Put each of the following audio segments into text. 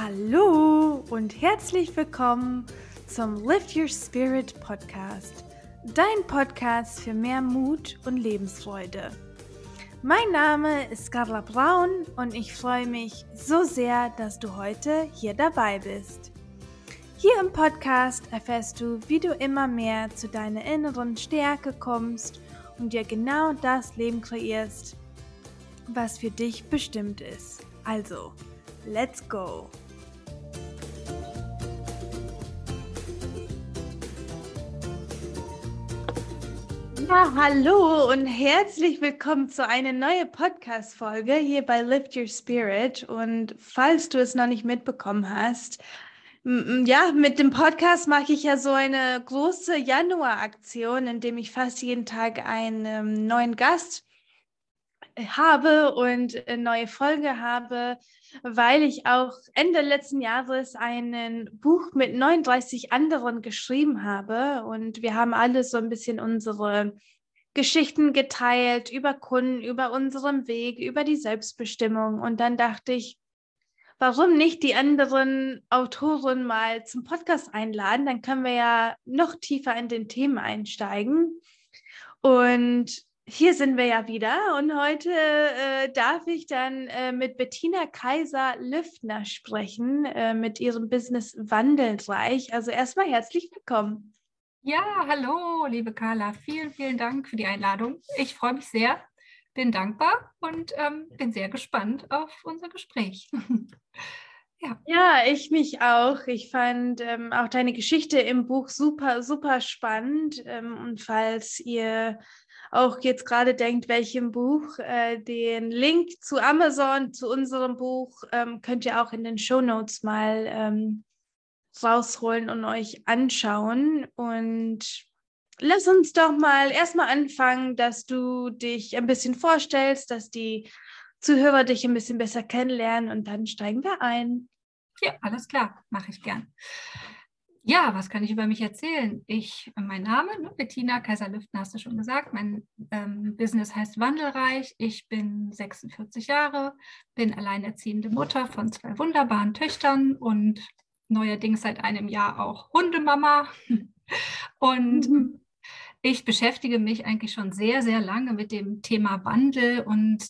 Hallo und herzlich willkommen zum Lift Your Spirit Podcast, dein Podcast für mehr Mut und Lebensfreude. Mein Name ist Carla Braun und ich freue mich so sehr, dass du heute hier dabei bist. Hier im Podcast erfährst du, wie du immer mehr zu deiner inneren Stärke kommst und dir genau das Leben kreierst, was für dich bestimmt ist. Also, let's go! Ja, hallo und herzlich willkommen zu einer neuen Podcast-Folge hier bei Lift Your Spirit. Und falls du es noch nicht mitbekommen hast, ja, mit dem Podcast mache ich ja so eine große Januar-Aktion, in dem ich fast jeden Tag einen ähm, neuen Gast habe und eine neue Folge habe, weil ich auch Ende letzten Jahres ein Buch mit 39 anderen geschrieben habe und wir haben alle so ein bisschen unsere Geschichten geteilt über Kunden, über unseren Weg, über die Selbstbestimmung und dann dachte ich, warum nicht die anderen Autoren mal zum Podcast einladen? Dann können wir ja noch tiefer in den Themen einsteigen. Und hier sind wir ja wieder und heute äh, darf ich dann äh, mit Bettina Kaiser-Lüftner sprechen, äh, mit ihrem Business Wandelreich. Also erstmal herzlich willkommen. Ja, hallo, liebe Carla. Vielen, vielen Dank für die Einladung. Ich freue mich sehr, bin dankbar und ähm, bin sehr gespannt auf unser Gespräch. ja. ja, ich mich auch. Ich fand ähm, auch deine Geschichte im Buch super, super spannend. Ähm, und falls ihr auch jetzt gerade denkt, welchem Buch, äh, den Link zu Amazon, zu unserem Buch, ähm, könnt ihr auch in den Show Notes mal ähm, rausholen und euch anschauen. Und lass uns doch mal erstmal anfangen, dass du dich ein bisschen vorstellst, dass die Zuhörer dich ein bisschen besser kennenlernen und dann steigen wir ein. Ja, alles klar, mache ich gern. Ja, was kann ich über mich erzählen? Ich, mein Name, ne, Bettina Kaiser-Lüften, hast du schon gesagt. Mein ähm, Business heißt Wandelreich. Ich bin 46 Jahre, bin alleinerziehende Mutter von zwei wunderbaren Töchtern und neuerdings seit einem Jahr auch Hundemama. Und mhm. ich beschäftige mich eigentlich schon sehr, sehr lange mit dem Thema Wandel und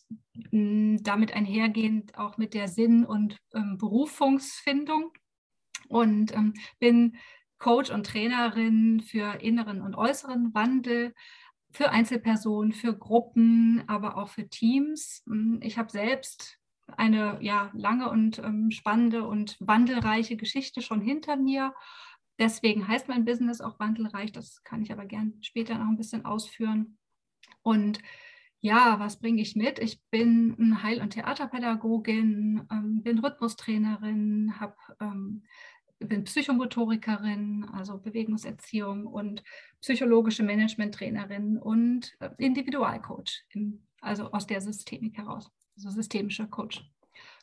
mh, mm, damit einhergehend auch mit der Sinn- und ähm, Berufungsfindung und ähm, bin Coach und Trainerin für inneren und äußeren Wandel, für Einzelpersonen, für Gruppen, aber auch für Teams. Hm, ich habe selbst eine ja, lange und ähm, spannende und wandelreiche Geschichte schon hinter mir. Deswegen heißt mein Business auch wandelreich. Das kann ich aber gern später noch ein bisschen ausführen. Und ja, was bringe ich mit? Ich bin Heil- und Theaterpädagogin, ähm, bin Rhythmustrainerin, habe ähm, bin Psychomotorikerin, also Bewegungserziehung und psychologische Managementtrainerin und äh, Individualcoach, im, also aus der Systemik heraus, also systemischer Coach.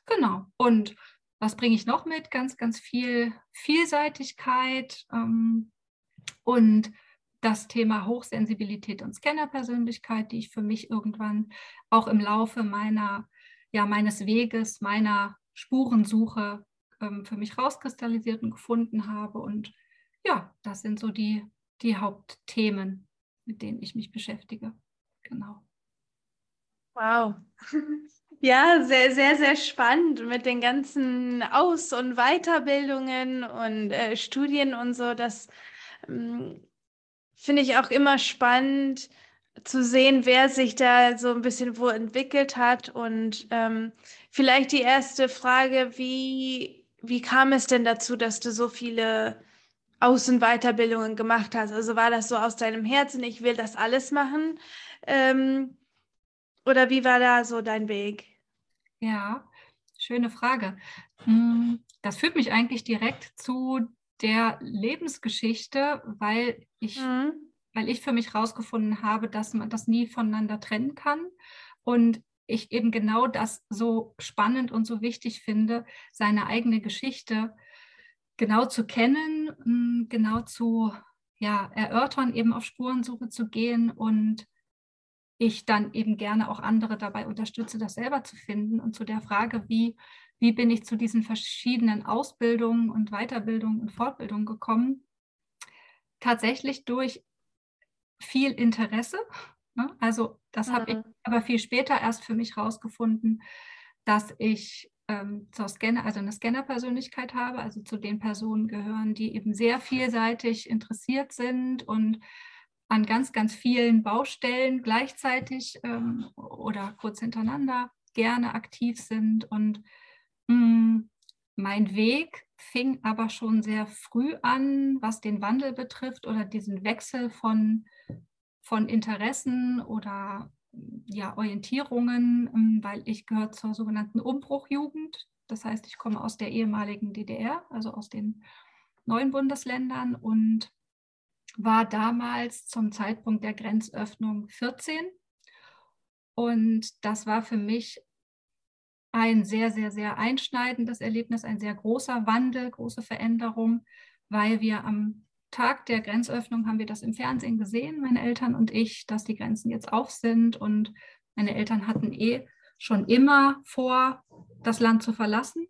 Genau. Und was bringe ich noch mit? Ganz, ganz viel Vielseitigkeit ähm, und das Thema Hochsensibilität und Scannerpersönlichkeit, die ich für mich irgendwann auch im Laufe meiner, ja, meines Weges, meiner Spurensuche ähm, für mich rauskristallisiert und gefunden habe. Und ja, das sind so die, die Hauptthemen, mit denen ich mich beschäftige. Genau. Wow. Ja, sehr, sehr, sehr spannend mit den ganzen Aus- und Weiterbildungen und äh, Studien und so. Das ähm, finde ich auch immer spannend zu sehen, wer sich da so ein bisschen wo entwickelt hat. Und ähm, vielleicht die erste Frage, wie wie kam es denn dazu, dass du so viele Außenweiterbildungen gemacht hast? Also war das so aus deinem Herzen, ich will das alles machen? Ähm, oder wie war da so dein Weg? Ja, schöne Frage. Hm, das führt mich eigentlich direkt zu der Lebensgeschichte, weil ich, mhm. weil ich für mich herausgefunden habe, dass man das nie voneinander trennen kann. Und ich eben genau das so spannend und so wichtig finde, seine eigene Geschichte genau zu kennen, hm, genau zu ja, erörtern, eben auf Spurensuche zu gehen und ich dann eben gerne auch andere dabei unterstütze, das selber zu finden und zu der Frage, wie, wie bin ich zu diesen verschiedenen Ausbildungen und Weiterbildungen und Fortbildungen gekommen? Tatsächlich durch viel Interesse. Ne? Also das mhm. habe ich aber viel später erst für mich rausgefunden, dass ich ähm, zur Scanner, also eine Scanner-Persönlichkeit habe, also zu den Personen gehören, die eben sehr vielseitig interessiert sind und an ganz, ganz vielen Baustellen gleichzeitig ähm, oder kurz hintereinander gerne aktiv sind. Und mh, mm, mein Weg fing aber schon sehr früh an, was den Wandel betrifft oder diesen Wechsel von, von Interessen oder ja, Orientierungen, ähm, weil ich gehöre zur sogenannten Umbruchjugend. Das heißt, ich komme aus der ehemaligen DDR, also aus den neuen Bundesländern und war damals zum Zeitpunkt der Grenzöffnung 14. Und das war für mich ein sehr, sehr, sehr einschneidendes Erlebnis, ein sehr großer Wandel, große Veränderung, weil wir am Tag der Grenzöffnung haben wir das im Fernsehen gesehen, meine Eltern und ich, dass die Grenzen jetzt auf sind. Und meine Eltern hatten eh schon immer vor, das Land zu verlassen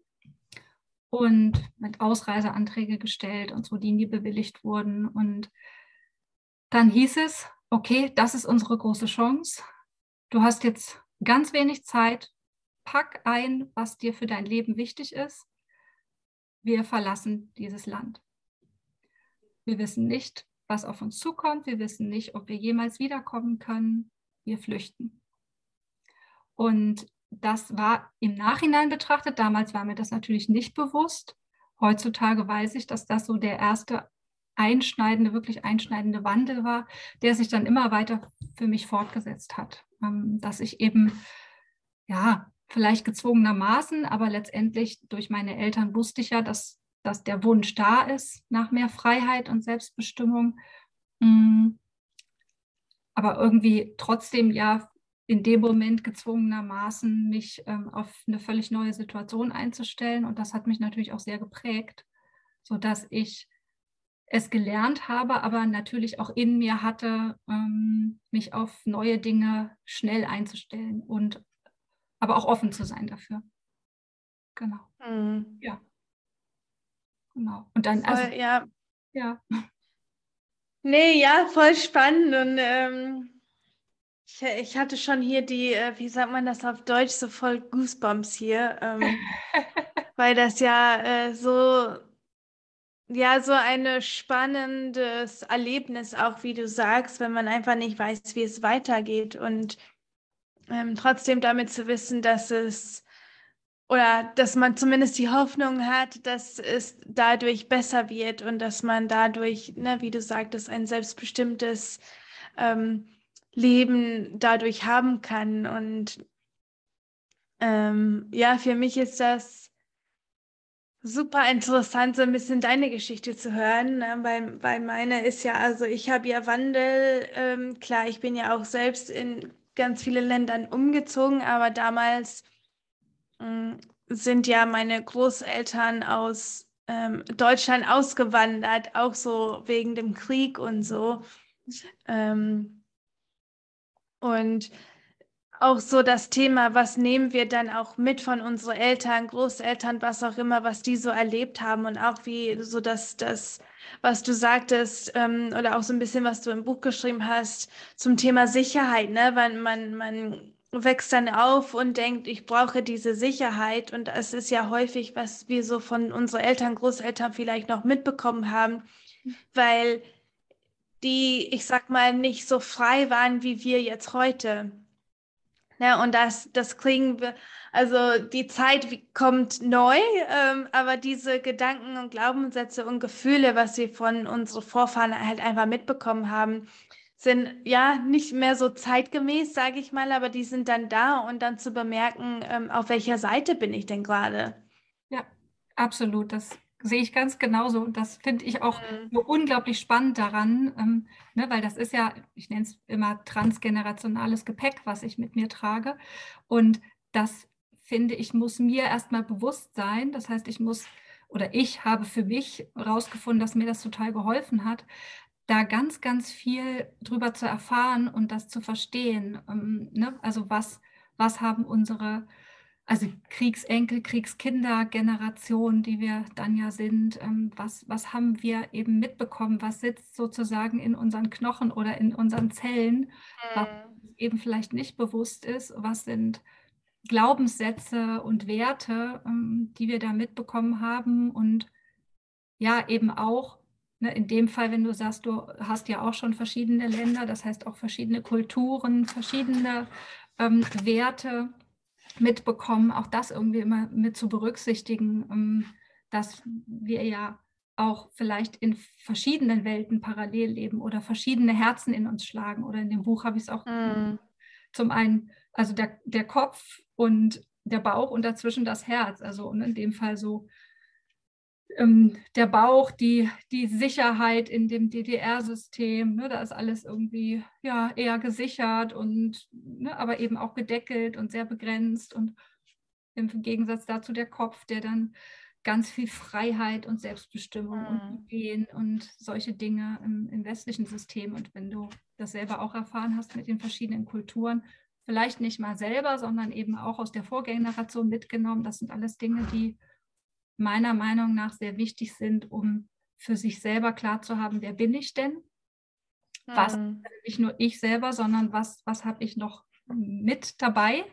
und mit Ausreiseanträge gestellt und so, die nie bewilligt wurden. Und dann hieß es, okay, das ist unsere große Chance. Du hast jetzt ganz wenig Zeit. Pack ein, was dir für dein Leben wichtig ist. Wir verlassen dieses Land. Wir wissen nicht, was auf uns zukommt. Wir wissen nicht, ob wir jemals wiederkommen können. Wir flüchten. Und das war im Nachhinein betrachtet, damals war mir das natürlich nicht bewusst. Heutzutage weiß ich, dass das so der erste einschneidende, wirklich einschneidende Wandel war, der sich dann immer weiter für mich fortgesetzt hat. Ähm, dass ich eben, ja, vielleicht gezwungenermaßen, aber letztendlich durch meine Eltern wusste ich ja, dass, dass der Wunsch da ist nach mehr Freiheit und Selbstbestimmung. Mm. Aber irgendwie trotzdem ja in dem Moment gezwungenermaßen mich ähm, auf eine völlig neue Situation einzustellen. Und das hat mich natürlich auch sehr geprägt, sodass ich es gelernt habe, aber natürlich auch in mir hatte, ähm, mich auf neue Dinge schnell einzustellen und aber auch offen zu sein dafür. Genau. Mhm. Ja. Genau. Und dann, also, voll, ja. Ja. Nee, ja, voll spannend. Und ähm, ich, ich hatte schon hier die, äh, wie sagt man das auf Deutsch, so voll Goosebumps hier. Ähm, weil das ja äh, so ja, so ein spannendes Erlebnis auch, wie du sagst, wenn man einfach nicht weiß, wie es weitergeht und ähm, trotzdem damit zu wissen, dass es oder dass man zumindest die Hoffnung hat, dass es dadurch besser wird und dass man dadurch, ne, wie du sagtest, ein selbstbestimmtes ähm, Leben dadurch haben kann. Und ähm, ja, für mich ist das super interessant, so ein bisschen deine Geschichte zu hören, ne? weil, weil meine ist ja, also ich habe ja Wandel, ähm, klar, ich bin ja auch selbst in ganz viele Ländern umgezogen, aber damals sind ja meine Großeltern aus ähm, Deutschland ausgewandert, auch so wegen dem Krieg und so. Ähm, und auch so das Thema, was nehmen wir dann auch mit von unseren Eltern, Großeltern, was auch immer, was die so erlebt haben und auch wie so das, das was du sagtest ähm, oder auch so ein bisschen, was du im Buch geschrieben hast zum Thema Sicherheit, ne? Weil man, man wächst dann auf und denkt, ich brauche diese Sicherheit und es ist ja häufig, was wir so von unseren Eltern, Großeltern vielleicht noch mitbekommen haben, weil die, ich sag mal, nicht so frei waren wie wir jetzt heute. Ja, und das, das kriegen wir, also die Zeit kommt neu, ähm, aber diese Gedanken und Glaubenssätze und Gefühle, was wir von unseren Vorfahren halt einfach mitbekommen haben, sind ja nicht mehr so zeitgemäß, sage ich mal, aber die sind dann da und dann zu bemerken, ähm, auf welcher Seite bin ich denn gerade. Ja, absolut. Das sehe ich ganz genauso. Und das finde ich auch mhm. so unglaublich spannend daran, ähm, ne, weil das ist ja, ich nenne es immer transgenerationales Gepäck, was ich mit mir trage. Und das finde ich, muss mir erstmal bewusst sein. Das heißt, ich muss oder ich habe für mich herausgefunden, dass mir das total geholfen hat, da ganz, ganz viel drüber zu erfahren und das zu verstehen. Ähm, ne? Also was, was haben unsere, also Kriegsenkel, Kriegskinder, Generation, die wir dann ja sind, ähm, was, was haben wir eben mitbekommen, was sitzt sozusagen in unseren Knochen oder in unseren Zellen, was mhm. eben vielleicht nicht bewusst ist, was sind Glaubenssätze und Werte, ähm, die wir da mitbekommen haben und ja, eben auch in dem Fall, wenn du sagst, du hast ja auch schon verschiedene Länder, das heißt auch verschiedene Kulturen, verschiedene ähm, Werte mitbekommen, auch das irgendwie immer mit zu berücksichtigen, ähm, dass wir ja auch vielleicht in verschiedenen Welten parallel leben oder verschiedene Herzen in uns schlagen. Oder in dem Buch habe ich es auch mm. zum einen, also der, der Kopf und der Bauch und dazwischen das Herz. Also und in dem Fall so ähm, der Bauch, die, die Sicherheit in dem DDR-System, ne, da ist alles irgendwie ja, eher gesichert und ne, aber eben auch gedeckelt und sehr begrenzt und im Gegensatz dazu der Kopf, der dann ganz viel Freiheit und Selbstbestimmung mhm. und Ideen und solche Dinge im, im westlichen System. Und wenn du das selber auch erfahren hast mit den verschiedenen Kulturen, vielleicht nicht mal selber, sondern eben auch aus der Vorgängeration mitgenommen, das sind alles Dinge, die meiner Meinung nach sehr wichtig sind, um für sich selber klar zu haben, wer bin ich denn? Was hm. nicht nur ich selber, sondern was, was habe ich noch mit dabei,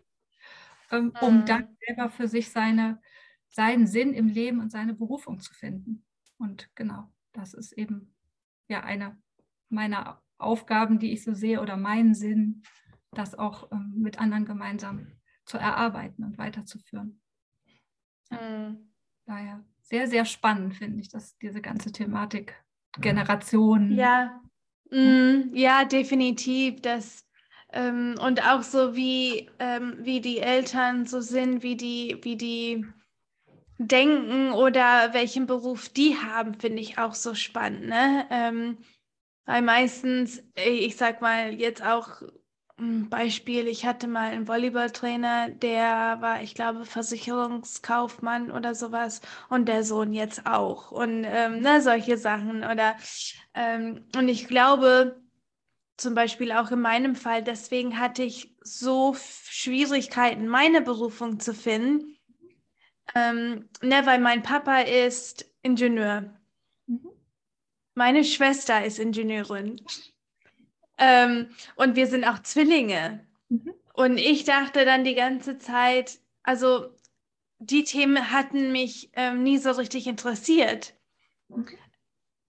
ähm, um hm. dann selber für sich seine, seinen Sinn im Leben und seine Berufung zu finden. Und genau, das ist eben ja eine meiner Aufgaben, die ich so sehe, oder meinen Sinn, das auch ähm, mit anderen gemeinsam zu erarbeiten und weiterzuführen. Hm daher sehr, sehr spannend, finde ich, dass diese ganze Thematik Generation. Ja, mm, ja, definitiv. Das, ähm, und auch so wie, ähm, wie die Eltern so sind, wie die, wie die denken oder welchen Beruf die haben, finde ich auch so spannend. Ne? Ähm, weil meistens, ich sag mal, jetzt auch Beispiel, ich hatte mal einen Volleyballtrainer, der war, ich glaube, Versicherungskaufmann oder sowas und der Sohn jetzt auch und ähm, ne, solche Sachen oder ähm, und ich glaube zum Beispiel auch in meinem Fall, deswegen hatte ich so Schwierigkeiten, meine Berufung zu finden, ähm, ne, weil mein Papa ist Ingenieur. Mhm. Meine Schwester ist Ingenieurin. Ähm, und wir sind auch Zwillinge. Mhm. Und ich dachte dann die ganze Zeit, also die Themen hatten mich ähm, nie so richtig interessiert. Okay.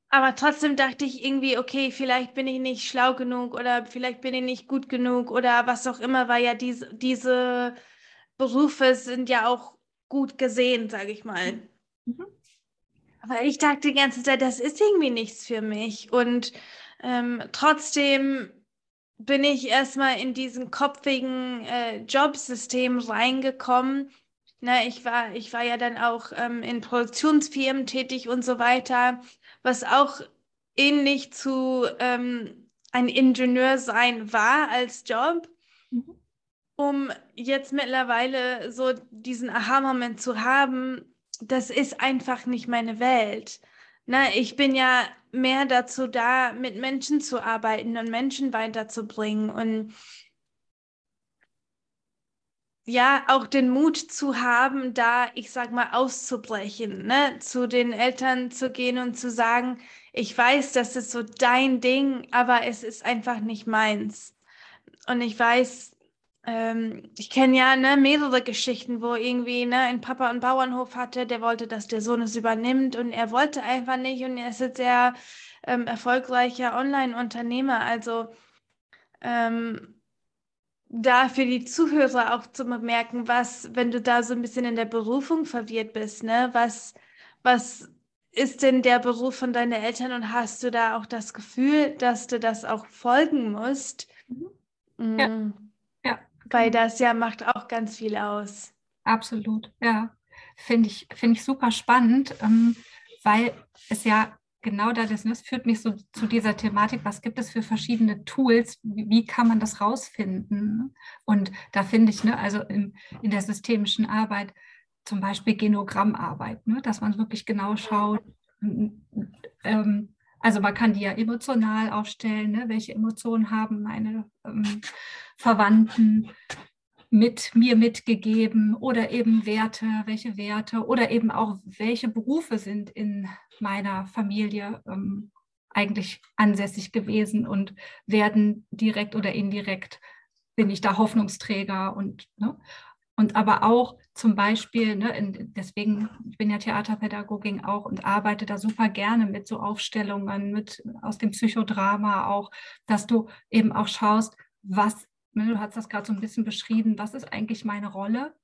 Aber trotzdem dachte ich irgendwie, okay, vielleicht bin ich nicht schlau genug oder vielleicht bin ich nicht gut genug oder was auch immer, weil ja diese, diese Berufe sind ja auch gut gesehen, sage ich mal. Mhm. Aber ich dachte die ganze Zeit, das ist irgendwie nichts für mich. Und ähm, trotzdem bin ich erstmal in diesen kopfigen äh, Jobsystem reingekommen. Na, ich, war, ich war ja dann auch ähm, in Produktionsfirmen tätig und so weiter, was auch ähnlich zu ähm, ein Ingenieur sein war als Job, mhm. um jetzt mittlerweile so diesen Aha-Moment zu haben, das ist einfach nicht meine Welt. Na, ich bin ja mehr dazu da, mit Menschen zu arbeiten und Menschen weiterzubringen und ja, auch den Mut zu haben, da, ich sag mal, auszubrechen, ne? zu den Eltern zu gehen und zu sagen, ich weiß, das ist so dein Ding, aber es ist einfach nicht meins. Und ich weiß, ähm, ich kenne ja ne, mehrere Geschichten, wo irgendwie ne, ein Papa einen Bauernhof hatte, der wollte, dass der Sohn es übernimmt und er wollte einfach nicht und er ist jetzt sehr ähm, erfolgreicher Online-Unternehmer. Also ähm, da für die Zuhörer auch zu bemerken, was, wenn du da so ein bisschen in der Berufung verwirrt bist, ne, was, was ist denn der Beruf von deinen Eltern und hast du da auch das Gefühl, dass du das auch folgen musst? Mhm. Ja. Weil genau. das ja macht auch ganz viel aus. Absolut, ja. Finde ich, find ich super spannend, ähm, weil es ja genau das ist. Das führt mich so zu dieser Thematik, was gibt es für verschiedene Tools, wie, wie kann man das rausfinden? Und da finde ich, ne, also in, in der systemischen Arbeit, zum Beispiel Genogrammarbeit, ne, dass man wirklich genau schaut, ähm, Also man kann die ja emotional aufstellen, ne? welche Emotionen haben meine ähm, Verwandten mit mir mitgegeben oder eben Werte, welche Werte oder eben auch welche Berufe sind in meiner Familie ähm, eigentlich ansässig gewesen und werden direkt oder indirekt bin ich da Hoffnungsträger und ne? Und aber auch zum Beispiel, ne, in, deswegen, ich bin ja Theaterpädagogin auch und arbeite da super gerne mit so Aufstellungen, mit aus dem Psychodrama auch, dass du eben auch schaust, was, ne, du hast das gerade so ein bisschen beschrieben, was ist eigentlich meine Rolle?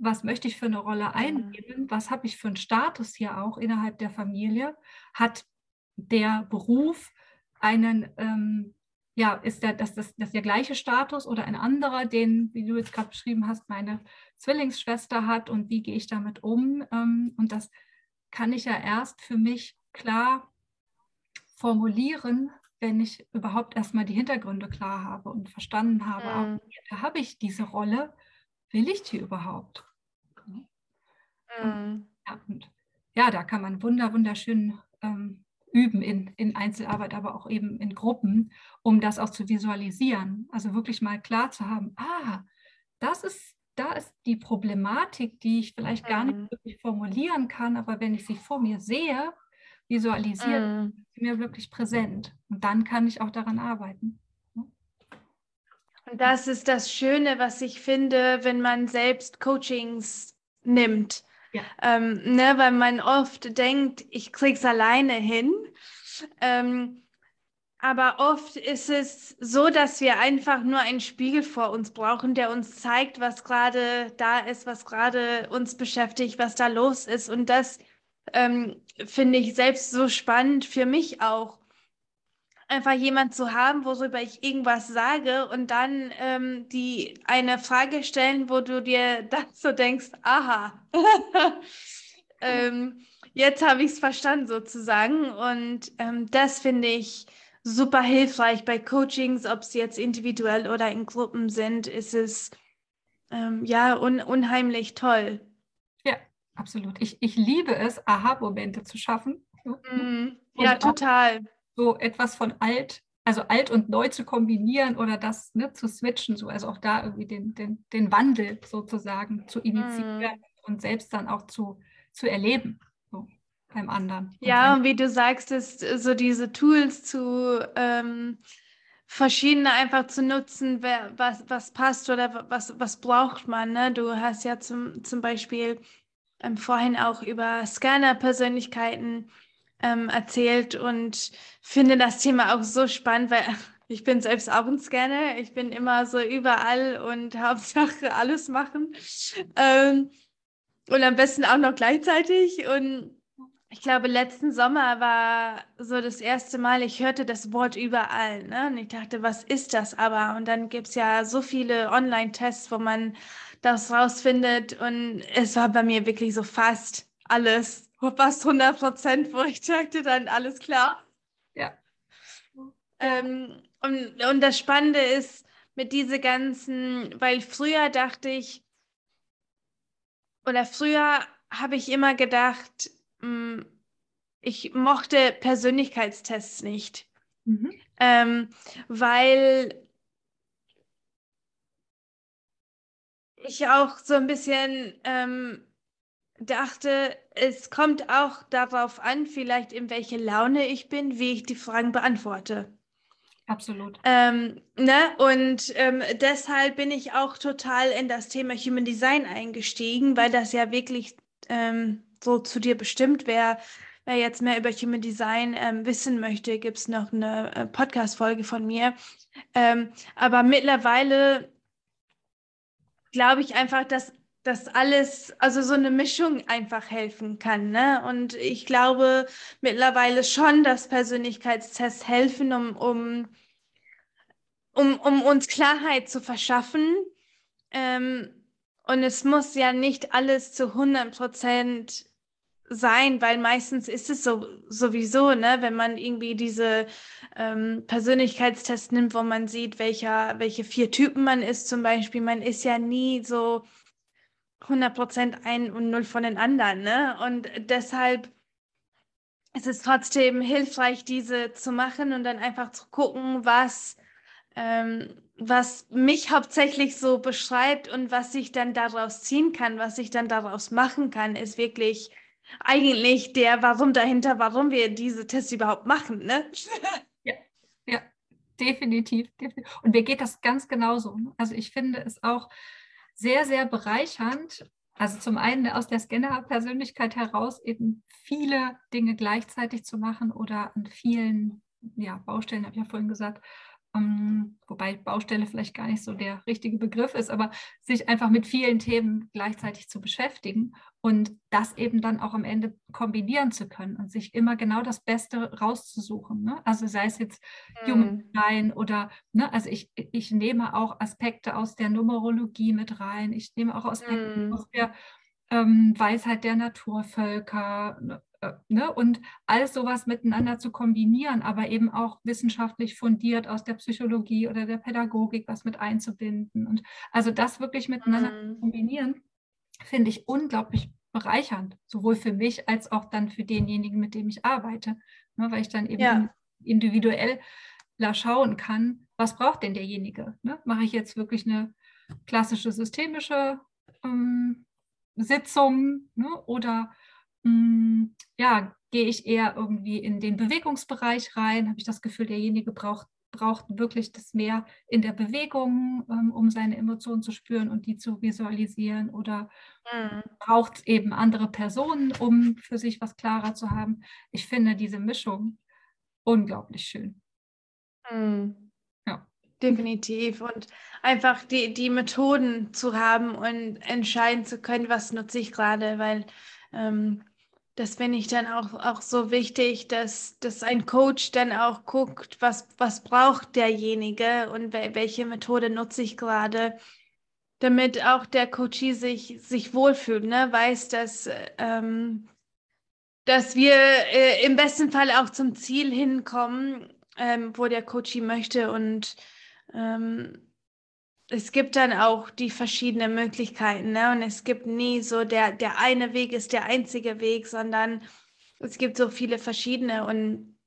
Was möchte ich für eine Rolle einnehmen? Was habe ich für einen Status hier auch innerhalb der Familie? Hat der Beruf einen ähm, ja, ist der, das, das, das der gleiche Status oder ein anderer, den, wie du jetzt gerade beschrieben hast, meine Zwillingsschwester hat und wie gehe ich damit um? Ähm, und das kann ich ja erst für mich klar formulieren, wenn ich überhaupt erstmal die Hintergründe klar habe und verstanden habe, mhm. auch, habe ich diese Rolle, will ich die überhaupt? Mhm. Und, ja, und, ja, da kann man wunder, wunderschön ähm, üben in, in Einzelarbeit, aber auch eben in Gruppen, um das auch zu visualisieren. Also wirklich mal klar zu haben, ah, das ist, da ist die Problematik, die ich vielleicht gar nicht mhm. wirklich formulieren kann, aber wenn ich sie vor mir sehe, visualisiert, mm. ist sie mir wirklich präsent. Und dann kann ich auch daran arbeiten. Und das ist das Schöne, was ich finde, wenn man selbst Coachings nimmt ja. Ähm, ne, weil man oft denkt, ich krieg's alleine hin. Ähm, aber oft ist es so, dass wir einfach nur einen Spiegel vor uns brauchen, der uns zeigt, was gerade da ist, was gerade uns beschäftigt, was da los ist. Und das ähm, finde ich selbst so spannend für mich auch einfach jemand zu haben, worüber ich irgendwas sage und dann ähm, die eine Frage stellen, wo du dir dann so denkst, aha, ähm, jetzt habe ich es verstanden sozusagen. Und ähm, das finde ich super hilfreich bei Coachings, ob es jetzt individuell oder in Gruppen sind, ist es ähm, ja un unheimlich toll. Ja, absolut. Ich, ich liebe es, Aha-Momente zu schaffen. Mm, ja, total so etwas von alt, also alt und neu zu kombinieren oder das ne, zu switchen, so also auch da irgendwie den, den, den Wandel sozusagen zu initiieren mm. und selbst dann auch zu, zu erleben so, beim anderen. Ja, und, und wie du sagst, ist so diese Tools zu ähm, verschiedene einfach zu nutzen, wer, was, was passt oder was, was braucht man. Ne? Du hast ja zum, zum Beispiel ähm, vorhin auch über Scanner-Persönlichkeiten ähm, erzählt und finde das Thema auch so spannend, weil ich bin selbst auch ein Scanner. Ich bin immer so überall und Hauptsache alles machen. Ähm, und am besten auch noch gleichzeitig. Und ich glaube, letzten Sommer war so das erste Mal, ich hörte das Wort überall. Ne? Und ich dachte, was ist das aber? Und dann gibt es ja so viele Online-Tests, wo man das rausfindet. Und es war bei mir wirklich so fast alles fast 100 Prozent, wo ich dachte, dann alles klar. Ja. Ähm, und, und das Spannende ist mit diese ganzen, weil früher dachte ich, oder früher habe ich immer gedacht, mh, hm, ich mochte Persönlichkeitstests nicht. Mhm. Ähm, weil ich auch so ein bisschen ähm, dachte, es kommt auch darauf an, vielleicht in welche Laune ich bin, wie ich die Fragen beantworte. Absolut. Ähm, ne? Und ähm, deshalb bin ich auch total in das Thema Human Design eingestiegen, weil das ja wirklich ähm, so zu dir bestimmt wäre. Wer jetzt mehr über Human Design ähm, wissen möchte, gibt es noch eine äh, Podcast-Folge von mir. Ähm, aber mittlerweile glaube ich einfach, dass dass alles, also so eine Mischung einfach helfen kann. Ne? Und ich glaube mittlerweile schon, dass Persönlichkeitstests helfen, um, um, um, um uns Klarheit zu verschaffen. Ähm, und es muss ja nicht alles zu 100 Prozent sein, weil meistens ist es so sowieso, ne, wenn man irgendwie diese ähm, Persönlichkeitstests nimmt, wo man sieht, welcher, welche vier Typen man ist, zum Beispiel, man ist ja nie so 100% ein und null von den anderen. Ne? Und deshalb es ist trotzdem hilfreich, diese zu machen und dann einfach zu gucken, was, ähm, was mich hauptsächlich so beschreibt und was ich dann daraus ziehen kann, was ich dann daraus machen kann, ist wirklich eigentlich der Warum dahinter, warum wir diese Tests überhaupt machen. Ne? Ja, ja, definitiv. Und mir geht das ganz genauso. Also ich finde es auch sehr, sehr bereichernd, also zum einen aus der Scanner-Persönlichkeit heraus eben viele Dinge gleichzeitig zu machen oder an vielen ja, Baustellen, habe ich ja vorhin gesagt, ähm, wobei Baustelle vielleicht gar nicht so der richtige Begriff ist, aber sich einfach mit vielen Themen gleichzeitig zu beschäftigen und das eben dann auch am Ende kombinieren zu können und sich immer genau das Beste rauszusuchen. Ne? Also sei es jetzt mhm. Human Design oder, ne, also ich, ich nehme auch Aspekte aus der Numerologie mit rein, ich nehme auch Aspekte mhm. aus der ähm, Weisheit der Naturvölker, ne? Äh, ne, und alles sowas miteinander zu kombinieren, aber eben auch wissenschaftlich fundiert aus der Psychologie oder der Pädagogik was mit einzubinden. Und also das wirklich miteinander mhm. zu kombinieren, finde ich unglaublich bereichernd, sowohl für mich als auch dann für denjenigen, mit dem ich arbeite, ne, weil ich dann eben ja. individuell schauen kann, was braucht denn derjenige? Ne? Mache ich jetzt wirklich eine klassische systemische ähm, Sitzung ne? oder hm, ja, gehe ich eher irgendwie in den Bewegungsbereich rein, habe ich das Gefühl, derjenige braucht, braucht wirklich das mehr in der Bewegung, ähm, um seine Emotionen zu spüren und die zu visualisieren oder mhm. braucht eben andere Personen, um für sich was klarer zu haben. Ich finde diese Mischung unglaublich schön. Mhm. Ja. Definitiv. Und einfach die, die Methoden zu haben und entscheiden zu können, was nutze ich gerade, weil ähm, das finde ich dann auch, auch so wichtig, dass, dass ein Coach dann auch guckt, was, was braucht derjenige und welche Methode nutze ich gerade, damit auch der Coachie sich, sich wohlfühlt, ne? weiß, dass, ähm, dass wir äh, im besten Fall auch zum Ziel hinkommen, ähm, wo der Coachie möchte und ähm, es gibt dann auch die verschiedenen Möglichkeiten, ne? Und es gibt nie so der, der eine Weg ist der einzige Weg, sondern es gibt so viele verschiedene. Und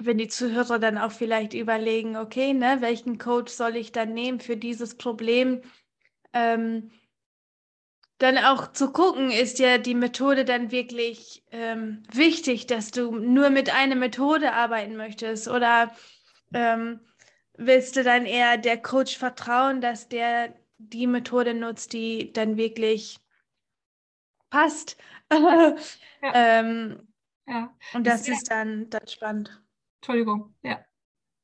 wenn die Zuhörer dann auch vielleicht überlegen, okay, ne, welchen Coach soll ich dann nehmen für dieses Problem, ähm, dann auch zu gucken, ist ja die Methode dann wirklich ähm, wichtig, dass du nur mit einer Methode arbeiten möchtest oder ähm, willst du dann eher der Coach vertrauen, dass der die Methode nutzt, die dann wirklich passt? ja. ähm, ja. Und das ja. ist dann, dann spannend. Entschuldigung, ja.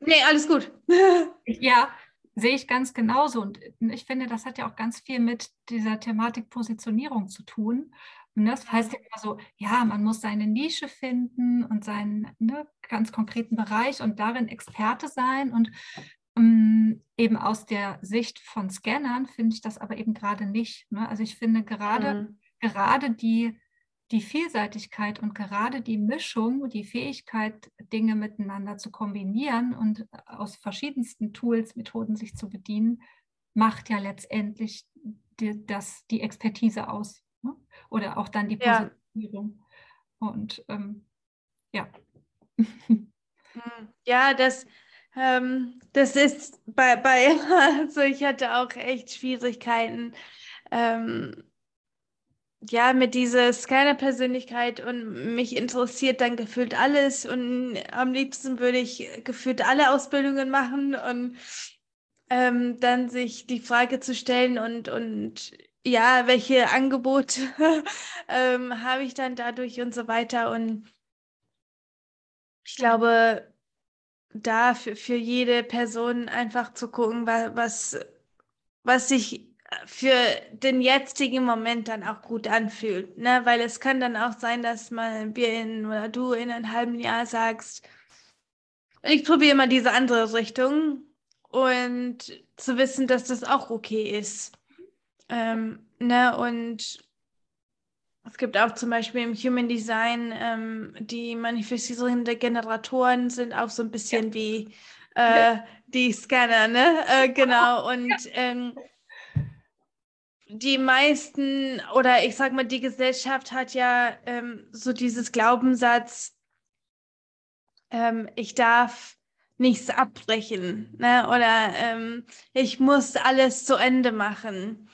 Nee, alles gut. ja, sehe ich ganz genauso. Und ich finde, das hat ja auch ganz viel mit dieser Thematik Positionierung zu tun. Und das heißt ja immer so, ja, man muss seine Nische finden und seinen ne, ganz konkreten Bereich und darin Experte sein. Und ähm, eben aus der Sicht von Scannern finde ich das aber eben gerade nicht. Ne? Also ich finde gerade, mhm. gerade die, die Vielseitigkeit und gerade die Mischung, die Fähigkeit, Dinge miteinander zu kombinieren und aus verschiedensten Tools, Methoden sich zu bedienen, macht ja letztendlich die, das, die Expertise aus oder auch dann die Positionierung. Ja. Und ähm, ja. Hm. Ja, das, ähm, das ist bei, bei, also ich hatte auch echt Schwierigkeiten. Ähm, ja, mit dieser Scanner-Persönlichkeit und mich interessiert dann gefühlt alles und am liebsten würde ich gefühlt alle Ausbildungen machen und ähm, dann sich die Frage zu stellen und, und ja, welche Angebote ähm, habe ich dann dadurch und so weiter. Und ich glaube, da für, für jede Person einfach zu gucken, was, was sich für den jetzigen Moment dann auch gut anfühlt. Ne? Weil es kann dann auch sein, dass mal wir in oder du in einem halben Jahr sagst, ich probiere mal diese andere Richtung und zu wissen, dass das auch okay ist. Ähm, ne, und es gibt auch zum Beispiel im Human Design ähm, die manifestierenden Generatoren sind auch so ein bisschen ja. wie äh, die Scanner, ne? Äh, genau. Und ähm, die meisten oder ich sag mal, die Gesellschaft hat ja ähm, so dieses Glaubenssatz, ähm, ich darf nichts abbrechen ne? oder ähm, ich muss alles zu Ende machen.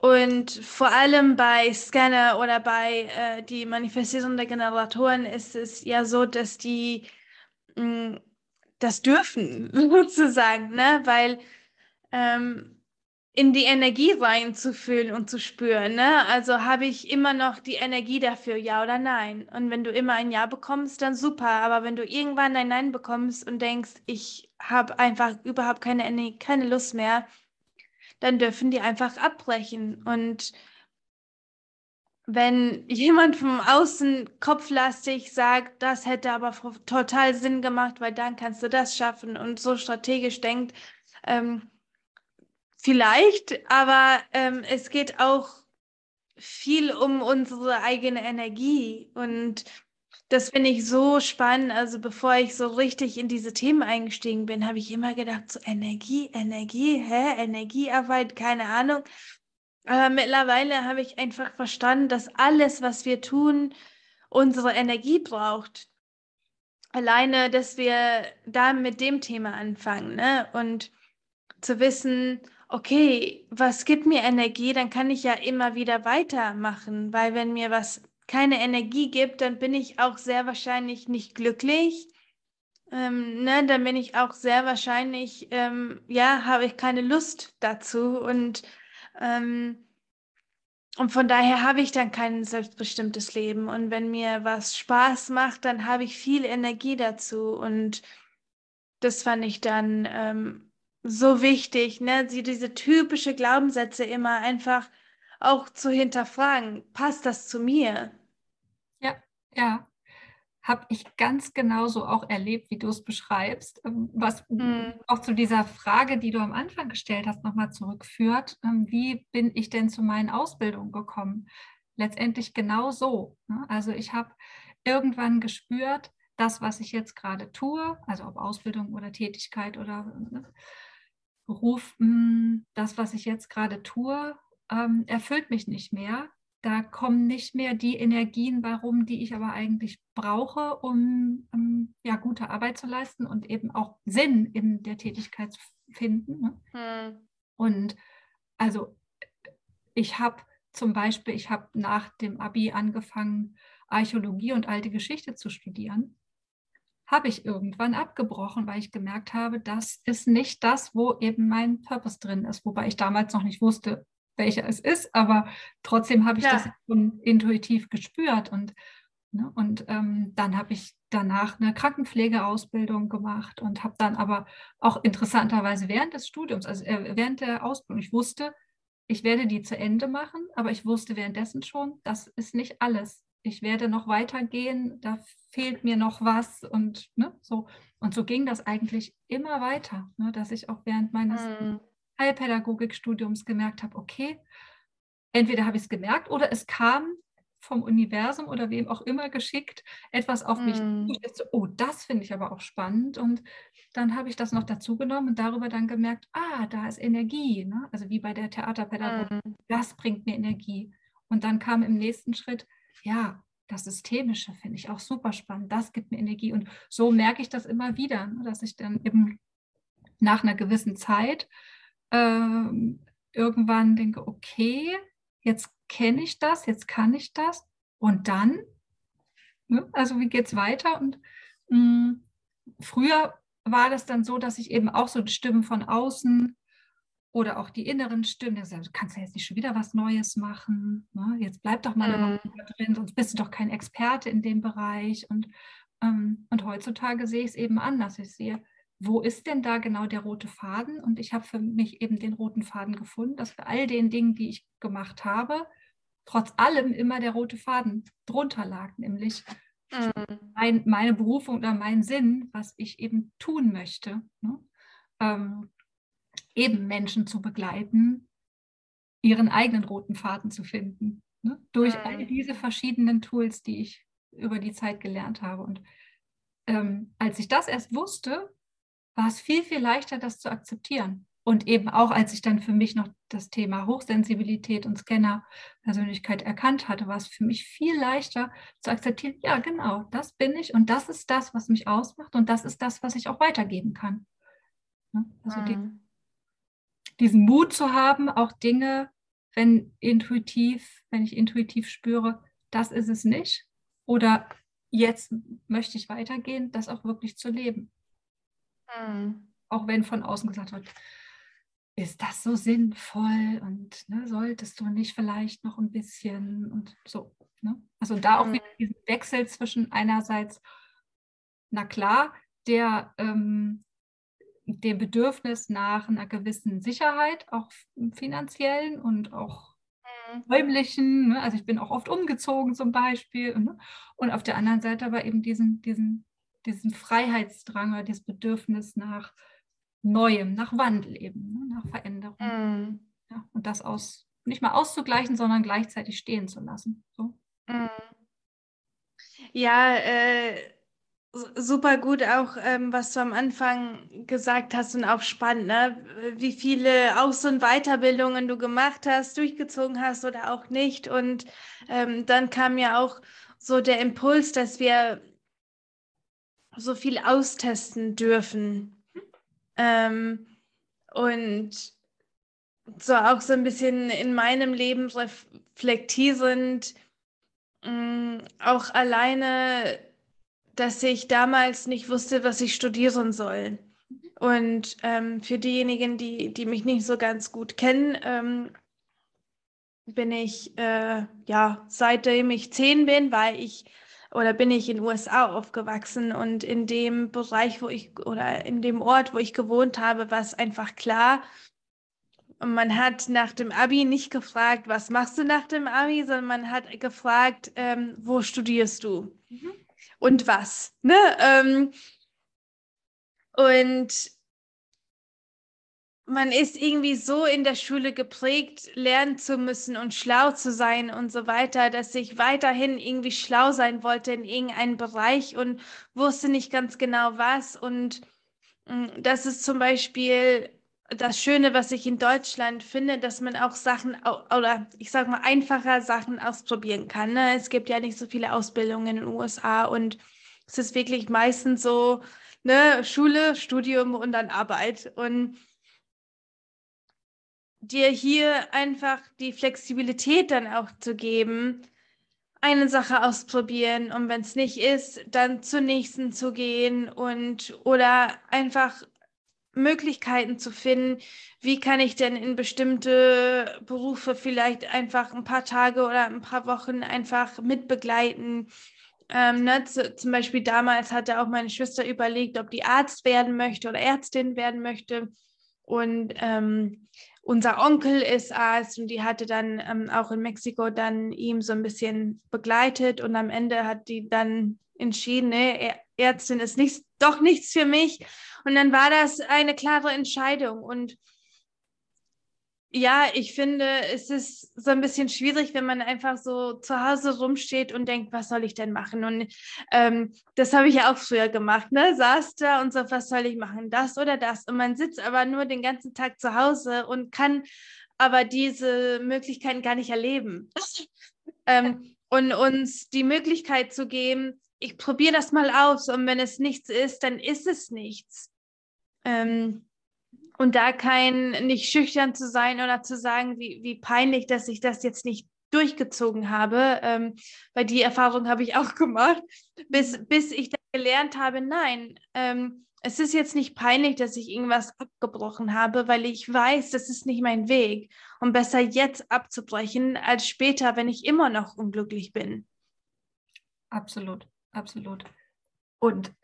Und vor allem bei Scanner oder bei äh, die Manifestierung der Generatoren ist es ja so, dass die mh, mm, das dürfen, sozusagen, ne? weil ähm, in die Energie reinzufühlen und zu spüren. Ne? Also habe ich immer noch die Energie dafür, ja oder nein. Und wenn du immer ein Ja bekommst, dann super. Aber wenn du irgendwann ein Nein bekommst und denkst, ich habe einfach überhaupt keine, keine Lust mehr, dann dürfen die einfach abbrechen. Und wenn jemand vom Außen kopflastig sagt, das hätte aber total Sinn gemacht, weil dann kannst du das schaffen und so strategisch denkt, ähm, Vielleicht, aber ähm, es geht auch viel um unsere eigene Energie und das finde ich so spannend. Also bevor ich so richtig in diese Themen eingestiegen bin, habe ich immer gedacht, so Energie, Energie, hä, Energiearbeit, keine Ahnung. Aber mittlerweile habe ich einfach verstanden, dass alles, was wir tun, unsere Energie braucht. Alleine, dass wir da mit dem Thema anfangen, ne? Und zu wissen, okay, was gibt mir Energie, dann kann ich ja immer wieder weitermachen, weil wenn mir was keine Energie gibt, dann bin ich auch sehr wahrscheinlich nicht glücklich. Ähm, ne, dann bin ich auch sehr wahrscheinlich, ähm, ja, habe ich keine Lust dazu und, ähm, und von daher habe ich dann kein selbstbestimmtes Leben. Und wenn mir was Spaß macht, dann habe ich viel Energie dazu und das fand ich dann ähm, so wichtig, ne? Sie, diese typische Glaubenssätze immer einfach auch zu hinterfragen. Passt das zu mir? Ja. Habe ich ganz genauso auch erlebt, wie du es beschreibst. Ähm, was hm. auch zu dieser Frage, die du am Anfang gestellt hast, nochmal zurückführt. Ähm, wie bin ich denn zu meinen Ausbildungen gekommen? Letztendlich genau so. Ne? Also ich habe irgendwann gespürt, das, was ich jetzt gerade tue, also ob Ausbildung oder Tätigkeit oder ne, Beruf, hm, das, was ich jetzt gerade tue, ähm, erfüllt mich nicht mehr. Da kommen nicht mehr die Energien warum, die ich aber eigentlich brauche, um, um ja, gute Arbeit zu leisten und eben auch Sinn in der Tätigkeit zu finden. Ne? Hm. Und also ich habe zum Beispiel, ich habe nach dem ABI angefangen, Archäologie und alte Geschichte zu studieren habe ich irgendwann abgebrochen, weil ich gemerkt habe, das ist nicht das, wo eben mein Purpose drin ist, wobei ich damals noch nicht wusste, welcher es ist, aber trotzdem habe ich ja. das schon intuitiv gespürt und ne, und ähm, dann habe ich danach eine Krankenpflegeausbildung gemacht und habe dann aber auch interessanterweise während des Studiums, also äh, während der Ausbildung, ich wusste, ich werde die zu Ende machen, aber ich wusste währenddessen schon, das ist nicht alles ich werde noch weitergehen, da fehlt mir noch was und ne, so. Und so ging das eigentlich immer weiter, ne, dass ich auch während meines mhm. Heilpädagogikstudiums gemerkt habe, okay, entweder habe ich es gemerkt oder es kam vom Universum oder wem auch immer geschickt, etwas auf mich mm. zu. Oh, das finde ich aber auch spannend. Und dann habe ich das noch dazu genommen und darüber dann gemerkt, ah, da ist Energie. Ne? Also wie bei der Theaterpädagogik, mm. das bringt mir Energie. Und dann kam im nächsten Schritt, ja, das Systemische finde ich auch super spannend. Das gibt mir Energie. Und so merke ich das immer wieder, ne, dass ich dann eben nach einer gewissen Zeit ähm, irgendwann denke, okay, jetzt kenne ich das, jetzt kann ich das. Und dann, ne, also wie geht es weiter? Und mh, hm, früher war das dann so, dass ich eben auch so die Stimmen von außen oder auch die inneren Stimmen, die sagen, du kannst ja jetzt nicht schon wieder was Neues machen. Ne? Jetzt bleib doch mal mhm. drin, sonst bist du doch kein Experte in dem Bereich. Und, ähm, und heutzutage sehe ich es eben anders. Ich sehe, wo ist denn da genau der rote Faden? Und ich habe für mich eben den roten Faden gefunden, dass für all den Dingen, die ich gemacht habe, trotz allem immer der rote Faden drunter lag, nämlich mhm. mein, meine Berufung oder mein Sinn, was ich eben tun möchte. Ne? Ähm, eben Menschen zu begleiten, ihren eigenen roten Faden zu finden. Ne? Durch mhm. all diese verschiedenen Tools, die ich über die Zeit gelernt habe. Und ähm, als ich das erst wusste, war es viel, viel leichter, das zu akzeptieren. Und eben auch, als ich dann für mich noch das Thema Hochsensibilität und Scanner-Persönlichkeit erkannt hatte, war es für mich viel leichter zu akzeptieren, ja, genau, das bin ich und das ist das, was mich ausmacht und das ist das, was ich auch weitergeben kann. Ne? Also mhm. die, diesen Mut zu haben, auch Dinge, wenn intuitiv, wenn ich intuitiv spüre, das ist es nicht oder jetzt möchte ich weitergehen, das auch wirklich zu leben. Mhm. Auch wenn von außen gesagt wird, ist das so sinnvoll und ne, solltest du nicht vielleicht noch ein bisschen und so. Ne? Also da auch mhm. wieder diesen Wechsel zwischen einerseits, na klar, der ähm, dem Bedürfnis nach einer gewissen Sicherheit, auch finanziellen und auch mhm. räumlichen. Ne? Also ich bin auch oft umgezogen zum Beispiel. Ne? Und auf der anderen Seite aber eben diesen, diesen, diesen Freiheitsdrang oder dieses Bedürfnis nach Neuem, nach Wandel eben, ne? nach Veränderung. Mm. Ja, und das aus, nicht mal auszugleichen, sondern gleichzeitig stehen zu lassen. So. Mm. Ja, äh, super gut auch, ähm, was du am Anfang gesagt hast und auch spannend, ne? wie viele Aus- und Weiterbildungen du gemacht hast, durchgezogen hast oder auch nicht. Und ähm, dann kam ja auch so der Impuls, dass wir so viel austesten dürfen ähm, und so auch so ein bisschen in meinem Leben reflektierend, mh, mm, auch alleine, dass ich damals nicht wusste, was ich studieren soll. Und ähm, für diejenigen, die, die mich nicht so ganz gut kennen, ähm, bin ich, äh, ja, seitdem ich zehn bin, war ich oder bin ich in den USA aufgewachsen und in dem Bereich, wo ich oder in dem Ort, wo ich gewohnt habe, war es einfach klar. Und man hat nach dem Abi nicht gefragt, was machst du nach dem Abi, sondern man hat gefragt, ähm, wo studierst du mhm. und was. Ne? Ähm, und man ist irgendwie so in der Schule geprägt, lernen zu müssen und schlau zu sein und so weiter, dass ich weiterhin irgendwie schlau sein wollte in irgendeinem Bereich und wusste nicht ganz genau was. Und mm, das ist zum Beispiel das Schöne, was ich in Deutschland finde, dass man auch Sachen oder ich sage mal einfacher Sachen ausprobieren kann. Ne? Es gibt ja nicht so viele Ausbildungen in den USA und es ist wirklich meistens so, ne, Schule, Studium und dann Arbeit. Und dir hier einfach die Flexibilität dann auch zu geben, eine Sache ausprobieren und wenn es nicht ist, dann zur nächsten zu gehen und oder einfach Möglichkeiten zu finden, wie kann ich denn in bestimmte Berufe vielleicht einfach ein paar Tage oder ein paar Wochen einfach mitbegleiten. Ähm, ne, zu, zum Beispiel damals hatte auch meine Schwester überlegt, ob die Arzt werden möchte oder Ärztin werden möchte. Und ähm, unser Onkel ist Arzt und die hatte dann ähm, auch in Mexiko dann ihm so ein bisschen begleitet und am Ende hat die dann entschieden, nee, Ärztin ist nicht, doch nichts für mich. Und dann war das eine klare Entscheidung und ja, ich finde, es ist so ein bisschen schwierig, wenn man einfach so zu Hause rumsteht und denkt, was soll ich denn machen? Und ähm, das habe ich ja auch früher gemacht, ne? Saß da und so, was soll ich machen? Das oder das? Und man sitzt aber nur den ganzen Tag zu Hause und kann aber diese Möglichkeiten gar nicht erleben. ähm, und uns die Möglichkeit zu geben, ich probiere das mal aus und wenn es nichts ist, dann ist es nichts. Ähm, und da kein, nicht schüchtern zu sein oder zu sagen, wie, wie peinlich, dass ich das jetzt nicht durchgezogen habe, ähm, weil die Erfahrung habe ich auch gemacht, bis, bis ich dann gelernt habe, nein, ähm, es ist jetzt nicht peinlich, dass ich irgendwas abgebrochen habe, weil ich weiß, das ist nicht mein Weg. Und besser jetzt abzubrechen, als später, wenn ich immer noch unglücklich bin. Absolut, absolut. Und